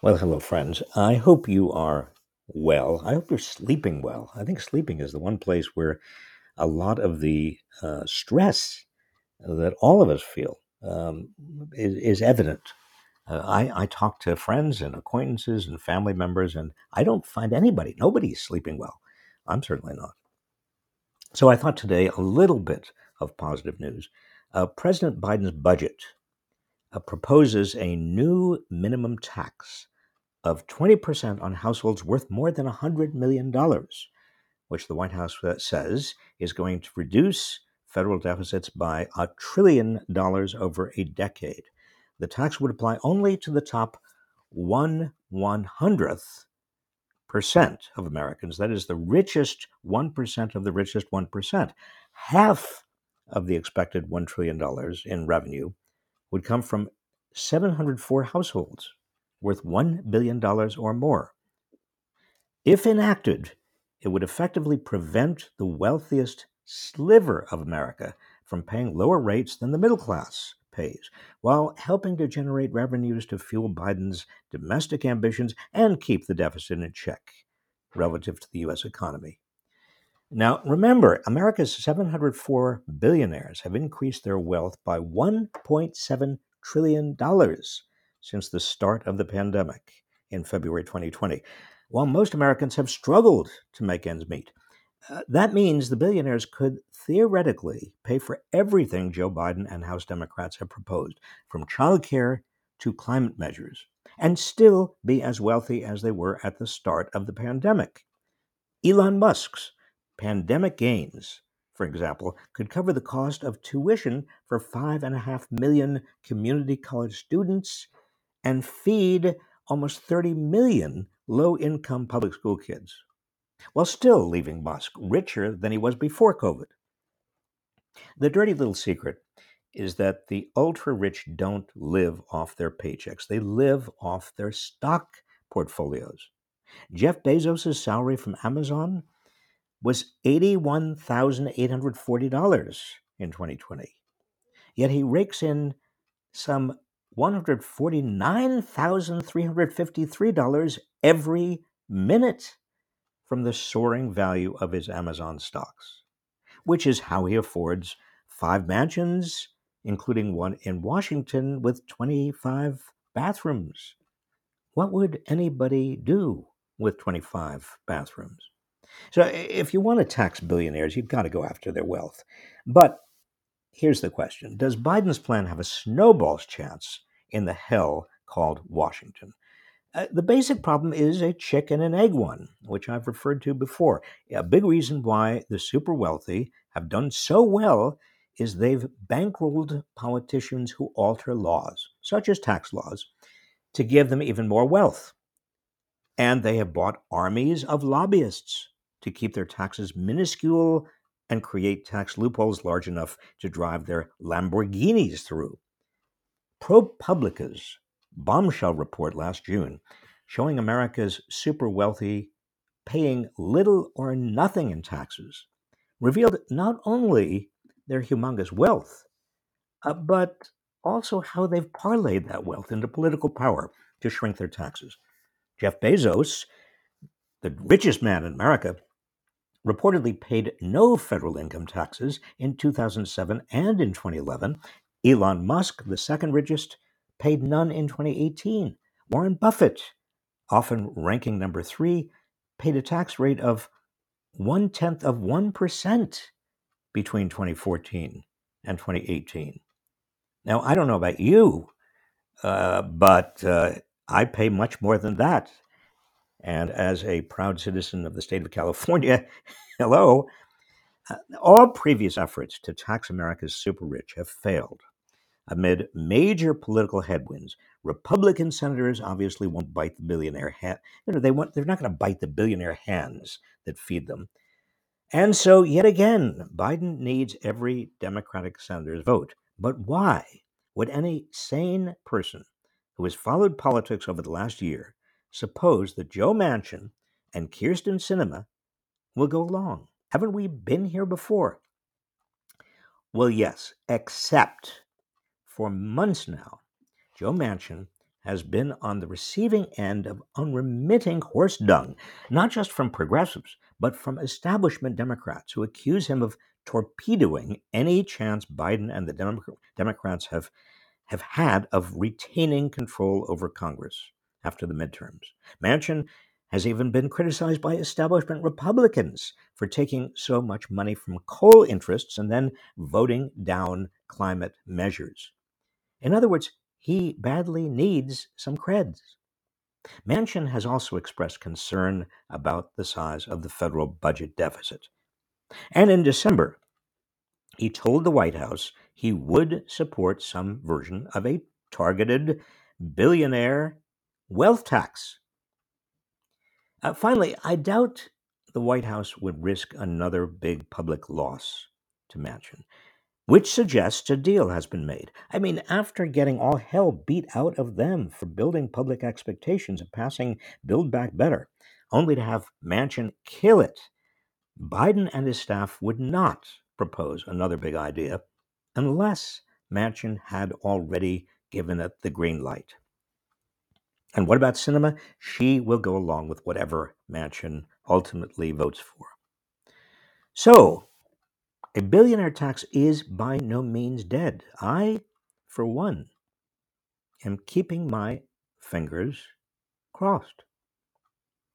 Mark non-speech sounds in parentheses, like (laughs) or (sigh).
Well, hello, friends. I hope you are well. I hope you're sleeping well. I think sleeping is the one place where a lot of the uh, stress that all of us feel um, is, is evident. Uh, I, I talk to friends and acquaintances and family members, and I don't find anybody, nobody's sleeping well. I'm certainly not. So I thought today a little bit of positive news. Uh, President Biden's budget uh, proposes a new minimum tax of 20% on households worth more than $100 million, which the White House uh, says is going to reduce federal deficits by a trillion dollars over a decade. The tax would apply only to the top one one hundredth percent of Americans. That is the richest 1% of the richest 1%. Half of the expected $1 trillion in revenue would come from 704 households worth $1 billion or more. If enacted, it would effectively prevent the wealthiest sliver of America from paying lower rates than the middle class pays, while helping to generate revenues to fuel Biden's domestic ambitions and keep the deficit in check relative to the U.S. economy. Now, remember, America's 704 billionaires have increased their wealth by $1.7 trillion since the start of the pandemic in February 2020, while most Americans have struggled to make ends meet. Uh, that means the billionaires could theoretically pay for everything Joe Biden and House Democrats have proposed, from childcare to climate measures, and still be as wealthy as they were at the start of the pandemic. Elon Musk's pandemic gains, for example, could cover the cost of tuition for five and a half million community college students and feed almost 30 million low income public school kids, while still leaving Musk richer than he was before COVID. The dirty little secret is that the ultra rich don't live off their paychecks, they live off their stock portfolios. Jeff Bezos' salary from Amazon was $81,840 in 2020. Yet he rakes in some $149,353 every minute from the soaring value of his Amazon stocks, which is how he affords five mansions, including one in Washington with 25 bathrooms. What would anybody do with 25 bathrooms? So, if you want to tax billionaires, you've got to go after their wealth. But here's the question Does Biden's plan have a snowball's chance in the hell called Washington? Uh, the basic problem is a chicken and egg one, which I've referred to before. A big reason why the super wealthy have done so well is they've bankrolled politicians who alter laws, such as tax laws, to give them even more wealth. And they have bought armies of lobbyists to keep their taxes minuscule and create tax loopholes large enough to drive their Lamborghinis through. ProPublica's bombshell report last June, showing America's super wealthy paying little or nothing in taxes, revealed not only their humongous wealth, uh, but also how they've parlayed that wealth into political power to shrink their taxes. Jeff Bezos, the richest man in America, reportedly paid no federal income taxes in 2007 and in 2011. Elon Musk, the second richest, paid none in 2018. Warren Buffett, often ranking number three, paid a tax rate of one tenth of 1% between 2014 and 2018. Now, I don't know about you, uh, but uh, I pay much more than that. And as a proud citizen of the state of California, (laughs) hello, uh, all previous efforts to tax America's super rich have failed amid major political headwinds. Republican senators obviously won't bite the billionaire hand. You know, they want they're not going to bite the billionaire hands that feed them. And so yet again, Biden needs every Democratic senator's vote. But why would any sane person who has followed politics over the last year suppose that Joe Manchin and Kyrsten Sinema will go along? Haven't we been here before? Well, yes, except for months now, Joe Manchin has been on the receiving end of unremitting horse dung, not just from progressives, but from establishment Democrats who accuse him of torpedoing any chance Biden and the Demo- Democrats have, have had of retaining control over Congress after the midterms. Manchin has even been criticized by establishment Republicans for taking so much money from coal interests and then voting down climate measures. In other words, he badly needs some creds. Manchin has also expressed concern about the size of the federal budget deficit. And in December, he told the White House he would support some version of a targeted billionaire wealth tax. Uh, finally, I doubt the White House would risk another big public loss to Manchin. which suggests a deal has been made. I mean, after getting all hell beat out of them for building public expectations and passing Build Back Better, only to have Manchin kill it, Biden and his staff would not propose another big idea unless Manchin had already given it the green light. And what about Sinema? She will go along with whatever Manchin ultimately votes for. So, A billionaire tax is by no means dead. I, for one, am keeping my fingers crossed.